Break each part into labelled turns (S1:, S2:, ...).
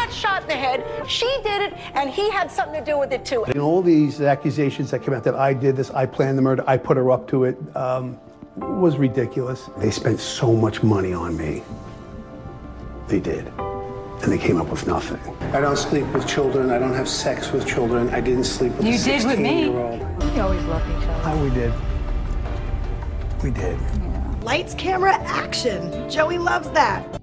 S1: got shot in the head. She did it, and he had something to do with it too.
S2: And all these accusations that came out that I did this, I planned the murder, I put her up to it, um, was ridiculous. They spent so much money on me. They did. And they came up with nothing. I don't sleep with children. I don't have sex with children. I didn't sleep with
S3: You
S2: a
S3: did with me.
S2: 16-year-old.
S3: We always loved each other.
S2: Oh, we did. We did.
S4: Lights, camera, action. Joey loves that.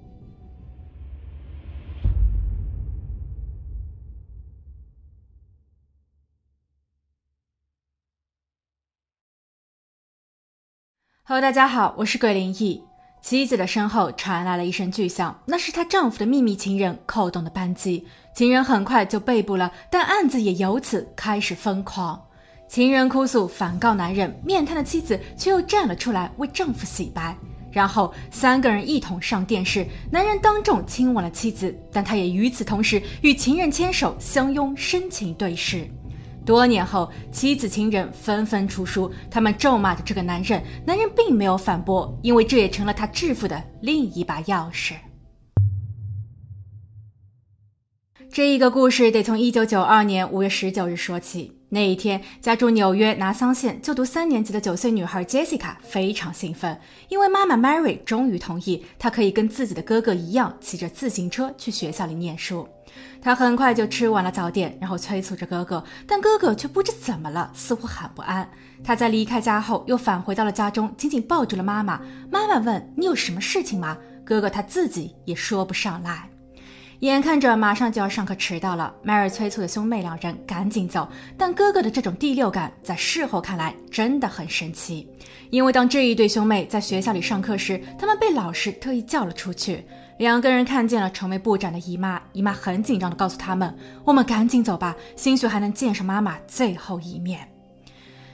S5: 哈喽，大家好，我是鬼灵异。妻子的身后传来了一声巨响，那是她丈夫的秘密情人扣动的扳机。情人很快就被捕了，但案子也由此开始疯狂。情人哭诉反告男人，面瘫的妻子却又站了出来为丈夫洗白。然后三个人一同上电视，男人当众亲吻了妻子，但他也与此同时与情人牵手相拥，深情对视。多年后，妻子、情人纷纷出书，他们咒骂着这个男人，男人并没有反驳，因为这也成了他致富的另一把钥匙。这一个故事得从一九九二年五月十九日说起。那一天，家住纽约拿桑县就读三年级的九岁女孩 Jessica 非常兴奋，因为妈妈 Mary 终于同意她可以跟自己的哥哥一样骑着自行车去学校里念书。她很快就吃完了早点，然后催促着哥哥，但哥哥却不知怎么了，似乎很不安。他在离开家后又返回到了家中，紧紧抱住了妈妈。妈妈问：“你有什么事情吗？”哥哥他自己也说不上来。眼看着马上就要上课迟到了，Mary 催促的兄妹两人赶紧走。但哥哥的这种第六感，在事后看来真的很神奇。因为当这一对兄妹在学校里上课时，他们被老师特意叫了出去。两个人看见了愁眉不展的姨妈，姨妈很紧张地告诉他们：“我们赶紧走吧，兴许还能见上妈妈最后一面。”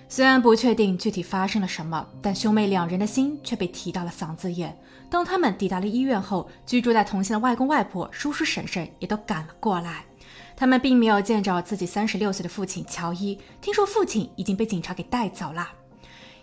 S5: 虽然不确定具体发生了什么，但兄妹两人的心却被提到了嗓子眼。当他们抵达了医院后，居住在同县的外公外婆、叔叔婶婶也都赶了过来。他们并没有见着自己三十六岁的父亲乔伊，听说父亲已经被警察给带走了。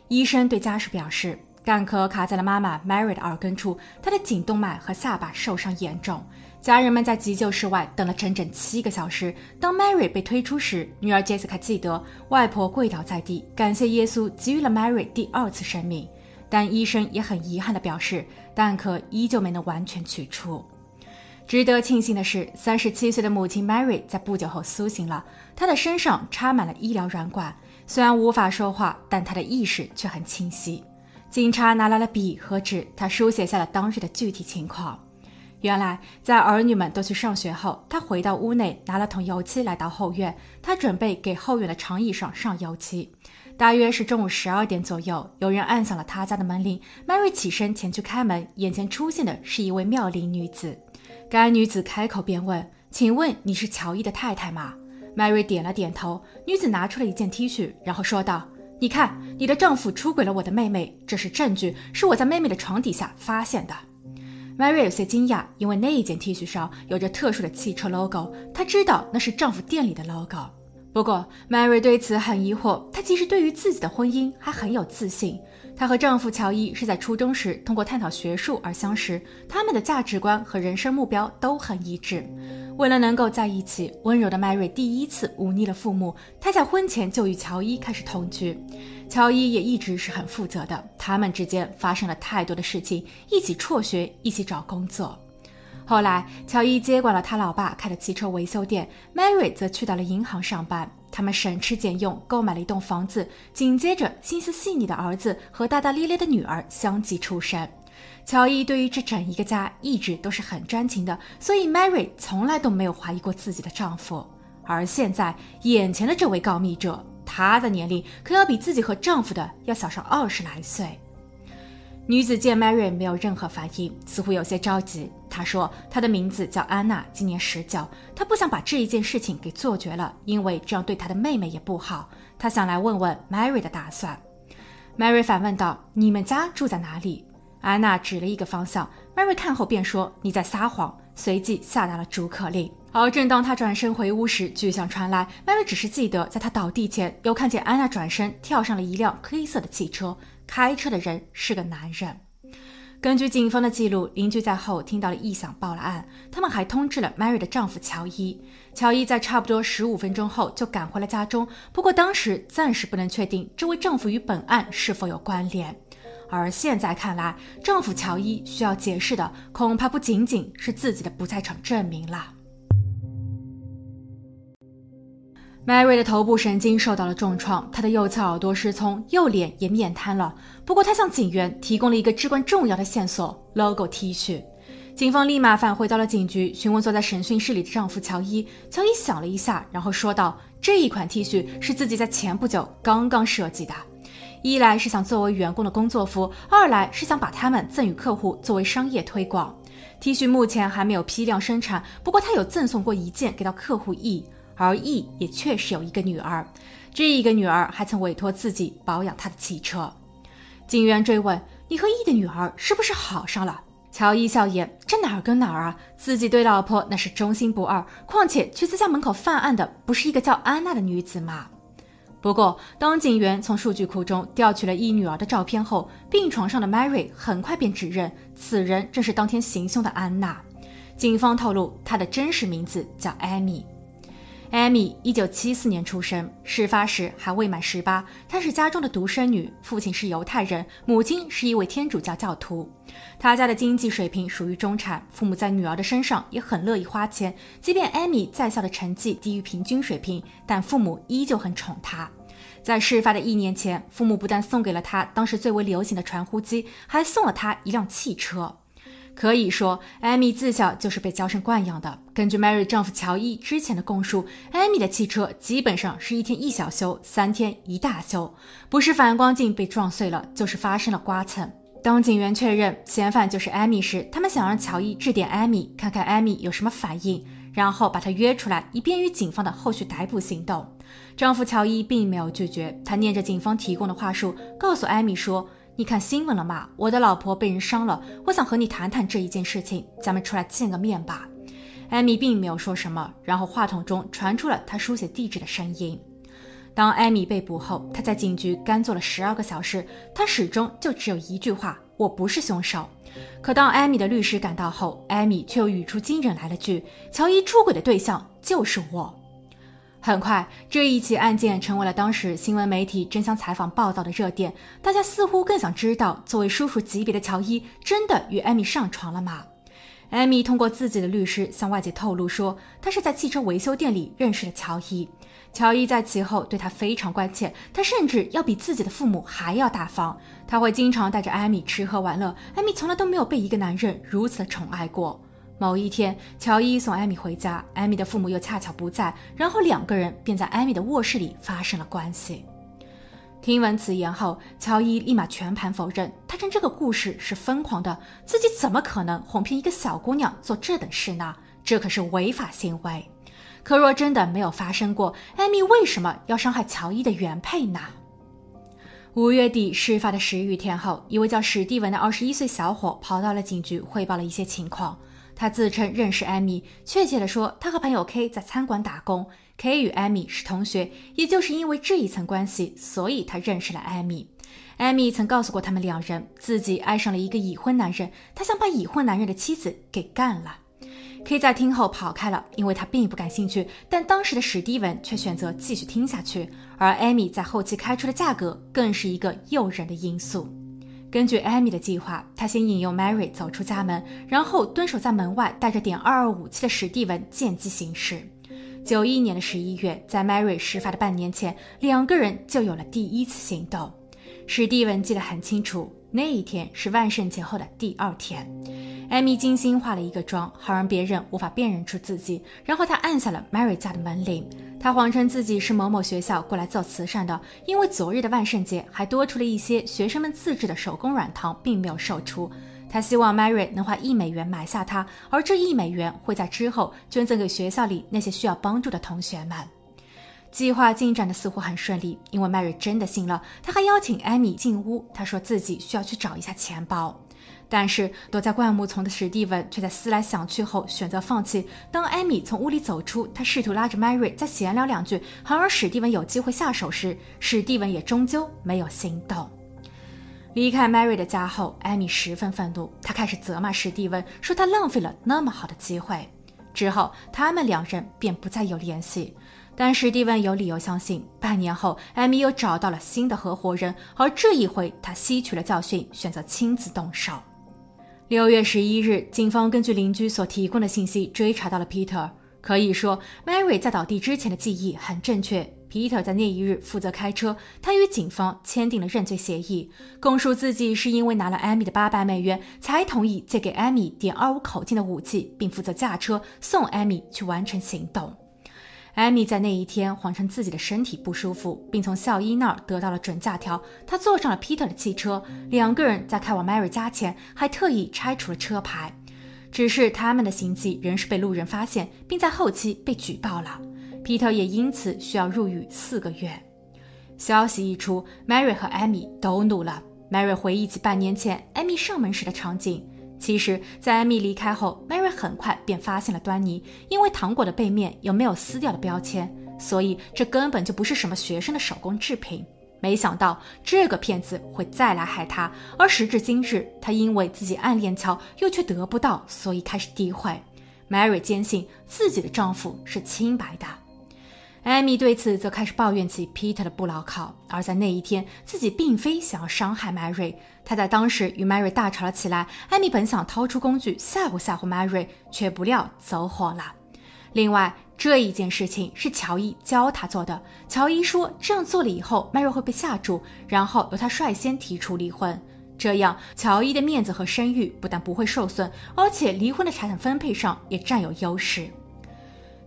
S5: 医生对家属表示，干壳卡在了妈妈 Mary 的耳根处，她的颈动脉和下巴受伤严重。家人们在急救室外等了整整七个小时。当 Mary 被推出时，女儿 Jessica 记得外婆跪倒在地，感谢耶稣给予了 Mary 第二次生命。但医生也很遗憾地表示，蛋壳依旧没能完全取出。值得庆幸的是，三十七岁的母亲 Mary 在不久后苏醒了，她的身上插满了医疗软管，虽然无法说话，但她的意识却很清晰。警察拿来了笔和纸，他书写下了当日的具体情况。原来，在儿女们都去上学后，他回到屋内，拿了桶油漆来到后院。他准备给后院的长椅上上油漆。大约是中午十二点左右，有人按响了他家的门铃。Mary 起身前去开门，眼前出现的是一位妙龄女子。该女子开口便问：“请问你是乔伊的太太吗？”Mary 点了点头。女子拿出了一件 T 恤，然后说道：“你看，你的丈夫出轨了我的妹妹，这是证据，是我在妹妹的床底下发现的。” Mary 有些惊讶，因为那一件 T 恤上有着特殊的汽车 logo，她知道那是丈夫店里的 logo。不过，Mary 对此很疑惑。她其实对于自己的婚姻还很有自信。她和丈夫乔伊是在初中时通过探讨学术而相识，他们的价值观和人生目标都很一致。为了能够在一起，温柔的 Mary 第一次忤逆了父母，她在婚前就与乔伊开始同居。乔伊也一直是很负责的，他们之间发生了太多的事情，一起辍学，一起找工作。后来，乔伊接管了他老爸开的汽车维修店，Mary 则去到了银行上班。他们省吃俭用购买了一栋房子，紧接着，心思细腻的儿子和大大咧咧的女儿相继出生。乔伊对于这整一个家一直都是很专情的，所以 Mary 从来都没有怀疑过自己的丈夫。而现在，眼前的这位告密者，她的年龄可要比自己和丈夫的要小上二十来岁。女子见 Mary 没有任何反应，似乎有些着急。她说：“她的名字叫安娜，今年十九。她不想把这一件事情给做绝了，因为这样对她的妹妹也不好。她想来问问 Mary 的打算。” Mary 反问道：“你们家住在哪里？”安娜指了一个方向。Mary 看后便说：“你在撒谎。”随即下达了逐客令。而正当他转身回屋时，巨响传来。Mary 只是记得，在他倒地前，又看见安娜转身跳上了一辆黑色的汽车。开车的人是个男人。根据警方的记录，邻居在后听到了异响，报了案。他们还通知了 Mary 的丈夫乔伊。乔伊在差不多十五分钟后就赶回了家中，不过当时暂时不能确定这位丈夫与本案是否有关联。而现在看来，丈夫乔伊需要解释的恐怕不仅仅是自己的不在场证明了。Mary 的头部神经受到了重创，她的右侧耳朵失聪，右脸也面瘫了。不过，她向警员提供了一个至关重要的线索 ——logo T 恤。警方立马返回到了警局，询问坐在审讯室里的丈夫乔伊。乔伊想了一下，然后说道：“这一款 T 恤是自己在前不久刚刚设计的，一来是想作为员工的工作服，二来是想把它们赠予客户作为商业推广。T 恤目前还没有批量生产，不过他有赠送过一件给到客户 E。”而 E 也确实有一个女儿，这一个女儿还曾委托自己保养他的汽车。警员追问：“你和 E 的女儿是不是好上了？”乔伊笑言：“这哪儿跟哪儿啊，自己对老婆那是忠心不二。况且去自家门口犯案的不是一个叫安娜的女子吗？”不过，当警员从数据库中调取了 E 女儿的照片后，病床上的 Mary 很快便指认此人正是当天行凶的安娜。警方透露，她的真实名字叫艾米。艾米一九七四年出生，事发时还未满十八。她是家中的独生女，父亲是犹太人，母亲是一位天主教教徒。她家的经济水平属于中产，父母在女儿的身上也很乐意花钱。即便艾米在校的成绩低于平均水平，但父母依旧很宠她。在事发的一年前，父母不但送给了她当时最为流行的传呼机，还送了她一辆汽车。可以说，艾米自小就是被娇生惯养的。根据 Mary 丈夫乔伊之前的供述，艾米的汽车基本上是一天一小修，三天一大修，不是反光镜被撞碎了，就是发生了刮蹭。当警员确认嫌犯就是艾米时，他们想让乔伊致电艾米，看看艾米有什么反应，然后把她约出来，以便于警方的后续逮捕行动。丈夫乔伊并没有拒绝，他念着警方提供的话术，告诉艾米说。你看新闻了吗？我的老婆被人伤了，我想和你谈谈这一件事情，咱们出来见个面吧。艾米并没有说什么，然后话筒中传出了她书写地址的声音。当艾米被捕后，他在警局干坐了十二个小时，他始终就只有一句话：我不是凶手。可当艾米的律师赶到后，艾米却又语出惊人来了句：乔伊出轨的对象就是我。很快，这一起案件成为了当时新闻媒体争相采访报道的热点。大家似乎更想知道，作为叔叔级别的乔伊真的与艾米上床了吗？艾米通过自己的律师向外界透露说，她是在汽车维修店里认识的乔伊。乔伊在其后对她非常关切，他甚至要比自己的父母还要大方。他会经常带着艾米吃喝玩乐，艾米从来都没有被一个男人如此的宠爱过。某一天，乔伊送艾米回家，艾米的父母又恰巧不在，然后两个人便在艾米的卧室里发生了关系。听闻此言后，乔伊立马全盘否认，他称这个故事是疯狂的，自己怎么可能哄骗一个小姑娘做这等事呢？这可是违法行为。可若真的没有发生过，艾米为什么要伤害乔伊的原配呢？五月底，事发的十余天后，一位叫史蒂文的二十一岁小伙跑到了警局，汇报了一些情况。他自称认识艾米，确切地说，他和朋友 K 在餐馆打工，K 与艾米是同学，也就是因为这一层关系，所以他认识了艾米。艾米曾告诉过他们两人，自己爱上了一个已婚男人，他想把已婚男人的妻子给干了。K 在听后跑开了，因为他并不感兴趣，但当时的史蒂文却选择继续听下去，而艾米在后期开出的价格更是一个诱人的因素。根据艾米的计划，他先引诱 Mary 走出家门，然后蹲守在门外，带着点二二武器的史蒂文见机行事。九一年的十一月，在 Mary 事发的半年前，两个人就有了第一次行动。史蒂文记得很清楚，那一天是万圣节后的第二天。艾米精心化了一个妆，好让别人无法辨认出自己。然后她按下了 Mary 家的门铃。她谎称自己是某某学校过来做慈善的，因为昨日的万圣节还多出了一些学生们自制的手工软糖，并没有售出。她希望 Mary 能花一美元买下它，而这一美元会在之后捐赠给学校里那些需要帮助的同学们。计划进展的似乎很顺利，因为 Mary 真的信了。她还邀请艾米进屋，她说自己需要去找一下钱包。但是躲在灌木丛的史蒂文却在思来想去后选择放弃。当艾米从屋里走出，他试图拉着 Mary 再闲聊两句，好让史蒂文有机会下手时，史蒂文也终究没有行动。离开 Mary 的家后，艾米十分愤怒，她开始责骂史蒂文，说他浪费了那么好的机会。之后，他们两人便不再有联系。但史蒂文有理由相信，半年后，艾米又找到了新的合伙人，而这一回，他吸取了教训，选择亲自动手。六月十一日，警方根据邻居所提供的信息追查到了 Peter。可以说，Mary 在倒地之前的记忆很正确。Peter 在那一日负责开车，他与警方签订了认罪协议，供述自己是因为拿了艾米的八百美元，才同意借给艾米点二五口径的武器，并负责驾车送艾米去完成行动。艾米在那一天谎称自己的身体不舒服，并从校医那儿得到了准假条。他坐上了 Peter 的汽车，两个人在开往 Mary 家前还特意拆除了车牌。只是他们的行迹仍是被路人发现，并在后期被举报了。皮特也因此需要入狱四个月。消息一出，Mary 和艾米都怒了。Mary 回忆起半年前艾米上门时的场景。其实，在艾米离开后，Mary 很快便发现了端倪，因为糖果的背面有没有撕掉的标签，所以这根本就不是什么学生的手工制品。没想到这个骗子会再来害她，而时至今日，她因为自己暗恋乔，又却得不到，所以开始诋毁。Mary 坚信自己的丈夫是清白的，艾米对此则开始抱怨起 Peter 的不牢靠。而在那一天，自己并非想要伤害 Mary，她在当时与 Mary 大吵了起来。艾米本想掏出工具吓唬吓唬 Mary，却不料走火了。另外，这一件事情是乔伊教他做的。乔伊说，这样做了以后，Mary 会被吓住，然后由他率先提出离婚，这样乔伊的面子和声誉不但不会受损，而且离婚的财产分配上也占有优势。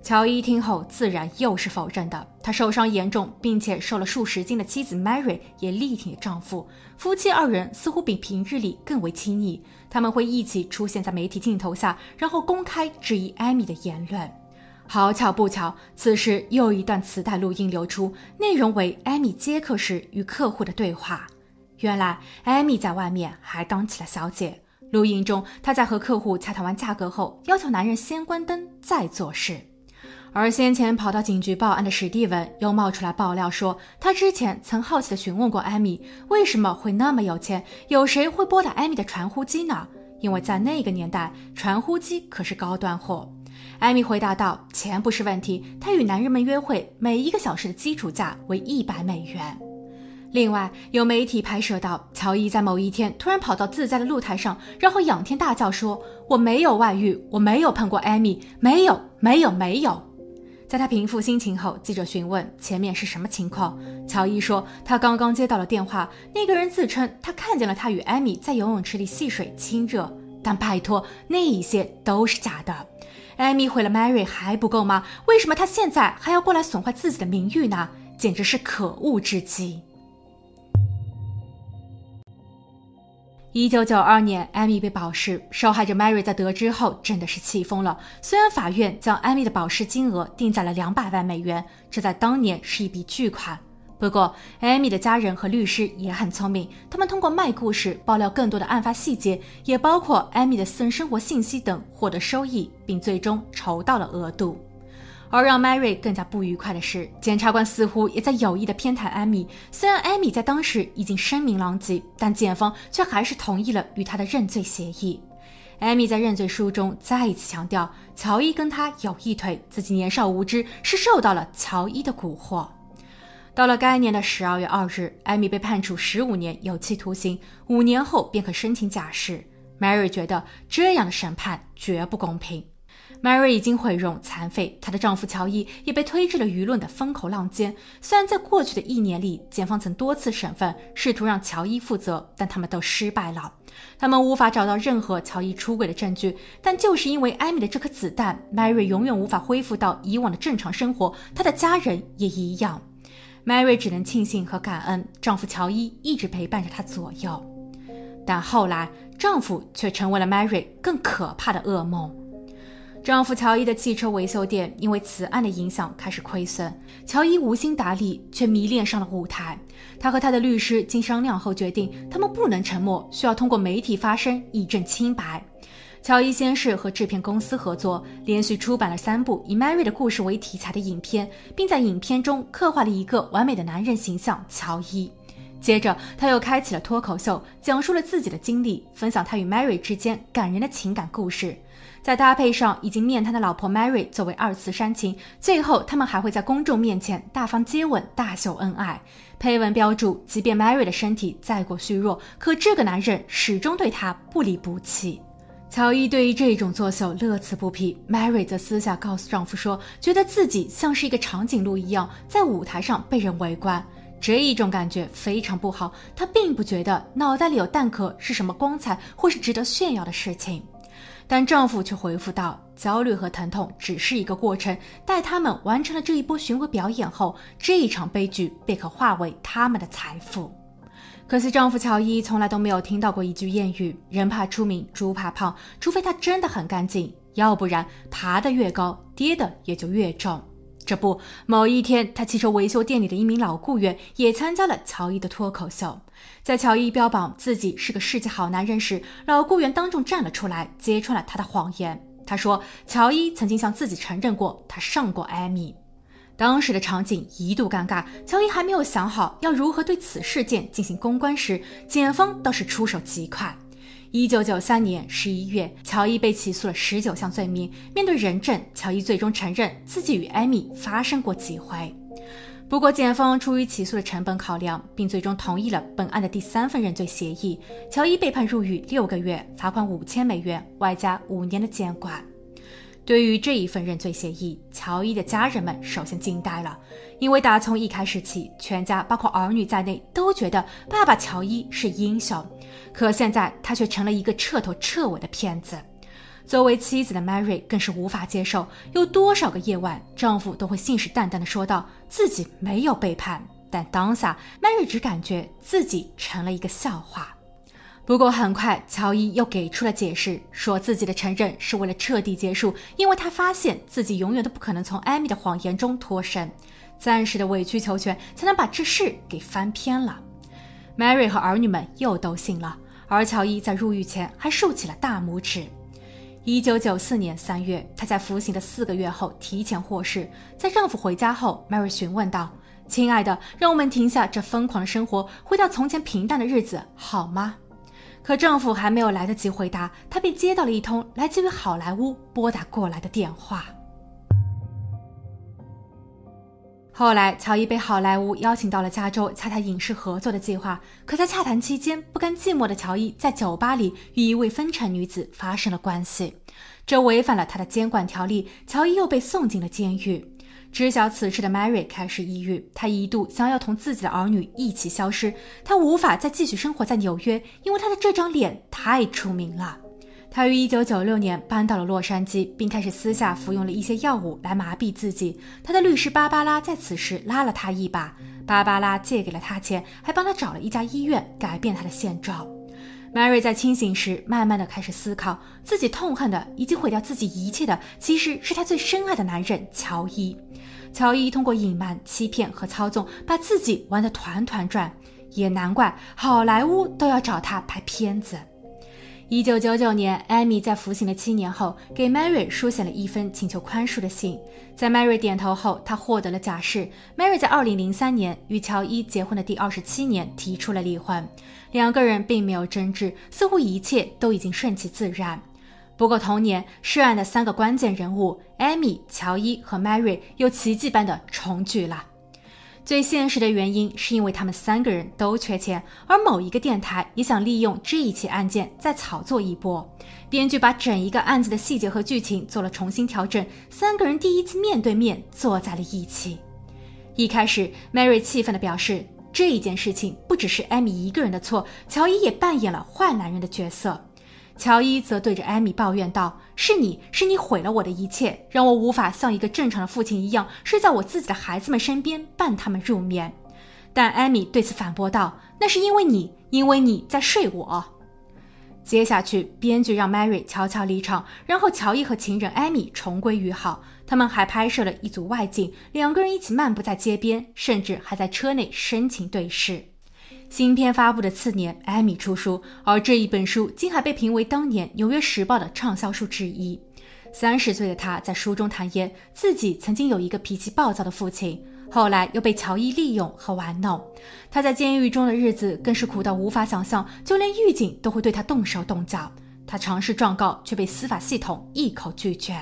S5: 乔伊听后自然又是否认的。他受伤严重，并且瘦了数十斤的妻子 Mary 也力挺丈夫，夫妻二人似乎比平日里更为亲密。他们会一起出现在媒体镜头下，然后公开质疑艾米的言论。好巧不巧，此时又一段磁带录音流出，内容为艾米接客时与客户的对话。原来，艾米在外面还当起了小姐。录音中，她在和客户洽谈完价格后，要求男人先关灯再做事。而先前跑到警局报案的史蒂文又冒出来爆料说，他之前曾好奇地询问过艾米，为什么会那么有钱，有谁会拨打艾米的传呼机呢？因为在那个年代，传呼机可是高端货。艾米回答道：“钱不是问题，她与男人们约会，每一个小时的基础价为一百美元。”另外，有媒体拍摄到乔伊在某一天突然跑到自家的露台上，然后仰天大叫说：“我没有外遇，我没有碰过艾米，没有，没有，没有。”在他平复心情后，记者询问前面是什么情况，乔伊说：“他刚刚接到了电话，那个人自称他看见了他与艾米在游泳池里戏水亲热，但拜托，那一些都是假的。”艾米毁了 Mary 还不够吗？为什么他现在还要过来损坏自己的名誉呢？简直是可恶至极！一九九二年，艾米被保释，受害者 Mary 在得知后真的是气疯了。虽然法院将艾米的保释金额定在了两百万美元，这在当年是一笔巨款。不过，艾米的家人和律师也很聪明，他们通过卖故事爆料更多的案发细节，也包括艾米的私人生活信息等，获得收益，并最终筹到了额度。而让 Mary 更加不愉快的是，检察官似乎也在有意的偏袒艾米。虽然艾米在当时已经声名狼藉，但检方却还是同意了与他的认罪协议。艾米在认罪书中再一次强调，乔伊跟他有一腿，自己年少无知，是受到了乔伊的蛊惑。到了该年的十二月二日，艾米被判处十五年有期徒刑，五年后便可申请假释。Mary 觉得这样的审判绝不公平。Mary 已经毁容残废，她的丈夫乔伊也被推至了舆论的风口浪尖。虽然在过去的一年里，检方曾多次审问，试图让乔伊负责，但他们都失败了。他们无法找到任何乔伊出轨的证据。但就是因为艾米的这颗子弹，Mary 永远无法恢复到以往的正常生活，她的家人也一样。Mary 只能庆幸和感恩丈夫乔伊一直陪伴着她左右，但后来丈夫却成为了 Mary 更可怕的噩梦。丈夫乔伊的汽车维修店因为此案的影响开始亏损，乔伊无心打理，却迷恋上了舞台。他和他的律师经商量后决定，他们不能沉默，需要通过媒体发声以证清白。乔伊先是和制片公司合作，连续出版了三部以 Mary 的故事为题材的影片，并在影片中刻画了一个完美的男人形象——乔伊。接着，他又开启了脱口秀，讲述了自己的经历，分享他与 Mary 之间感人的情感故事。再搭配上已经面瘫的老婆 Mary 作为二次煽情，最后他们还会在公众面前大方接吻、大秀恩爱。配文标注：即便 Mary 的身体再过虚弱，可这个男人始终对她不离不弃。乔伊对于这种作秀乐此不疲，Mary 则私下告诉丈夫说，觉得自己像是一个长颈鹿一样在舞台上被人围观。这一种感觉非常不好，她并不觉得脑袋里有蛋壳是什么光彩或是值得炫耀的事情，但丈夫却回复道：“焦虑和疼痛只是一个过程，待他们完成了这一波巡回表演后，这一场悲剧便可化为他们的财富。”可惜丈夫乔伊从来都没有听到过一句谚语：“人怕出名，猪怕胖。”除非他真的很干净，要不然爬得越高，跌的也就越重。这不，某一天，他汽车维修店里的一名老雇员也参加了乔伊的脱口秀。在乔伊标榜自己是个世界好男人时，老雇员当众站了出来，揭穿了他的谎言。他说，乔伊曾经向自己承认过他上过艾米。当时的场景一度尴尬，乔伊还没有想好要如何对此事件进行公关时，检方倒是出手极快。一九九三年十一月，乔伊被起诉了十九项罪名。面对人证，乔伊最终承认自己与艾米发生过几回。不过，检方出于起诉的成本考量，并最终同意了本案的第三份认罪协议。乔伊被判入狱六个月，罚款五千美元，外加五年的监管。对于这一份认罪协议，乔伊的家人们首先惊呆了，因为打从一开始起，全家包括儿女在内都觉得爸爸乔伊是英雄，可现在他却成了一个彻头彻尾的骗子。作为妻子的 Mary 更是无法接受，有多少个夜晚，丈夫都会信誓旦旦地说道自己没有背叛，但当下 Mary 只感觉自己成了一个笑话。不过很快，乔伊又给出了解释，说自己的承认是为了彻底结束，因为他发现自己永远都不可能从艾米的谎言中脱身，暂时的委曲求全才能把这事给翻篇了。Mary 和儿女们又都信了，而乔伊在入狱前还竖起了大拇指。一九九四年三月，她在服刑的四个月后提前获释。在丈夫回家后，Mary 询问道：“亲爱的，让我们停下这疯狂的生活，回到从前平淡的日子，好吗？”可丈夫还没有来得及回答，她便接到了一通来自于好莱坞拨打过来的电话。后来，乔伊被好莱坞邀请到了加州洽谈影视合作的计划。可在洽谈期间，不甘寂寞的乔伊在酒吧里与一位风尘女子发生了关系，这违反了他的监管条例。乔伊又被送进了监狱。知晓此事的 Mary 开始抑郁，她一度想要同自己的儿女一起消失。她无法再继续生活在纽约，因为她的这张脸太出名了。她于1996年搬到了洛杉矶，并开始私下服用了一些药物来麻痹自己。她的律师芭芭拉在此时拉了她一把，芭芭拉借给了她钱，还帮她找了一家医院改变她的现状。Mary 在清醒时，慢慢的开始思考，自己痛恨的以及毁掉自己一切的，其实是她最深爱的男人乔伊。乔伊通过隐瞒、欺骗和操纵，把自己玩得团团转，也难怪好莱坞都要找他拍片子。一九九九年，艾米在服刑了七年后，给 Mary 书写了一封请求宽恕的信。在 Mary 点头后，她获得了假释。Mary 在二零零三年与乔伊结婚的第二十七年提出了离婚，两个人并没有争执，似乎一切都已经顺其自然。不过同年，涉案的三个关键人物艾米、乔伊和 Mary 又奇迹般的重聚了。最现实的原因是因为他们三个人都缺钱，而某一个电台也想利用这一起案件再炒作一波。编剧把整一个案子的细节和剧情做了重新调整，三个人第一次面对面坐在了一起。一开始，Mary 气愤地表示，这一件事情不只是艾米一个人的错，乔伊也扮演了坏男人的角色。乔伊则对着艾米抱怨道：“是你是你毁了我的一切，让我无法像一个正常的父亲一样睡在我自己的孩子们身边，伴他们入眠。”但艾米对此反驳道：“那是因为你，因为你在睡我。”接下去，编剧让 Mary 悄悄离场，然后乔伊和情人艾米重归于好。他们还拍摄了一组外景，两个人一起漫步在街边，甚至还在车内深情对视。新片发布的次年，艾米出书，而这一本书竟还被评为当年《纽约时报》的畅销书之一。三十岁的他在书中坦言，自己曾经有一个脾气暴躁的父亲，后来又被乔伊利用和玩弄。他在监狱中的日子更是苦到无法想象，就连狱警都会对他动手动脚。他尝试状告，却被司法系统一口拒绝。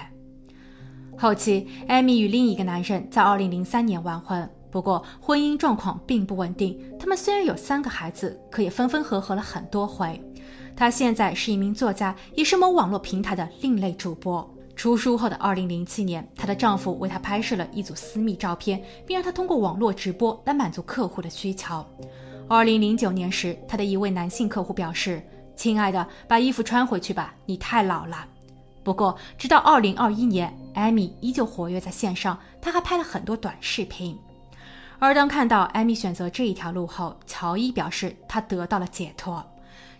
S5: 后期，艾米与另一个男人在2003年完婚，不过婚姻状况并不稳定。他们虽然有三个孩子，可也分分合合了很多回。她现在是一名作家，也是某网络平台的另类主播。出书后的2007年，她的丈夫为她拍摄了一组私密照片，并让她通过网络直播来满足客户的需求。2009年时，她的一位男性客户表示：“亲爱的，把衣服穿回去吧，你太老了。”不过，直到2021年，艾米依旧活跃在线上，她还拍了很多短视频。而当看到艾米选择这一条路后，乔伊表示他得到了解脱。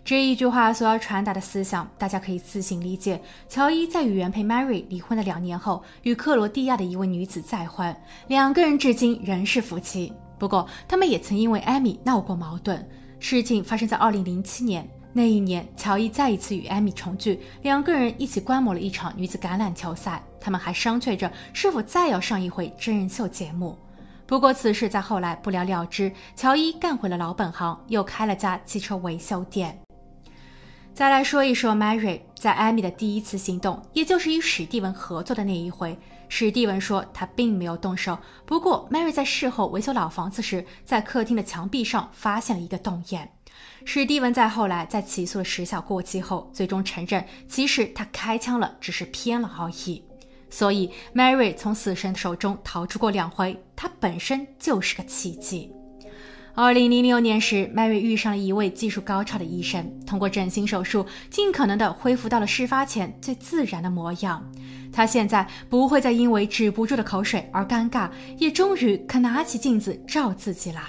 S5: 这一句话所要传达的思想，大家可以自行理解。乔伊在与原配 Mary 离婚的两年后，与克罗地亚的一位女子再婚，两个人至今仍是夫妻。不过，他们也曾因为艾米闹过矛盾。事情发生在2007年，那一年，乔伊再一次与艾米重聚，两个人一起观摩了一场女子橄榄球赛，他们还商榷着是否再要上一回真人秀节目。不过，此事在后来不了了之。乔伊干回了老本行，又开了家汽车维修店。再来说一说 Mary 在艾米的第一次行动，也就是与史蒂文合作的那一回。史蒂文说他并没有动手，不过 Mary 在事后维修老房子时，在客厅的墙壁上发现了一个洞眼。史蒂文在后来在起诉了时效过期后，最终承认其实他开枪了，只是偏了而已。所以 Mary 从死神的手中逃出过两回，她本身就是个奇迹。二零零六年时，Mary 遇上了一位技术高超的医生，通过整形手术，尽可能的恢复到了事发前最自然的模样。她现在不会再因为止不住的口水而尴尬，也终于肯拿起镜子照自己了。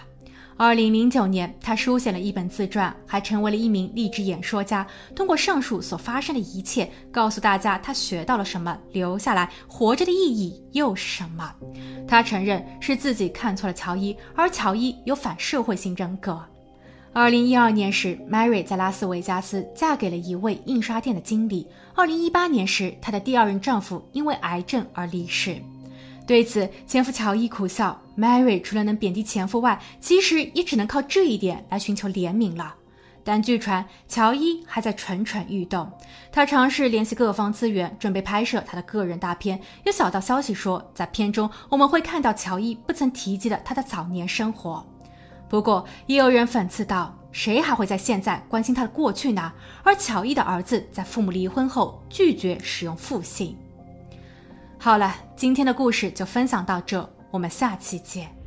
S5: 二零零九年，他书写了一本自传，还成为了一名励志演说家。通过上述所发生的一切，告诉大家他学到了什么，留下来活着的意义又是什么。他承认是自己看错了乔伊，而乔伊有反社会性人格。二零一二年时，Mary 在拉斯维加斯嫁给了一位印刷店的经理。二零一八年时，她的第二任丈夫因为癌症而离世。对此，前夫乔伊苦笑：“Mary 除了能贬低前夫外，其实也只能靠这一点来寻求怜悯了。”但据传，乔伊还在蠢蠢欲动。他尝试联系各方资源，准备拍摄他的个人大片。有小道消息说，在片中我们会看到乔伊不曾提及的他的早年生活。不过，也有人讽刺道：“谁还会在现在关心他的过去呢？”而乔伊的儿子在父母离婚后拒绝使用父姓。好了，今天的故事就分享到这，我们下期见。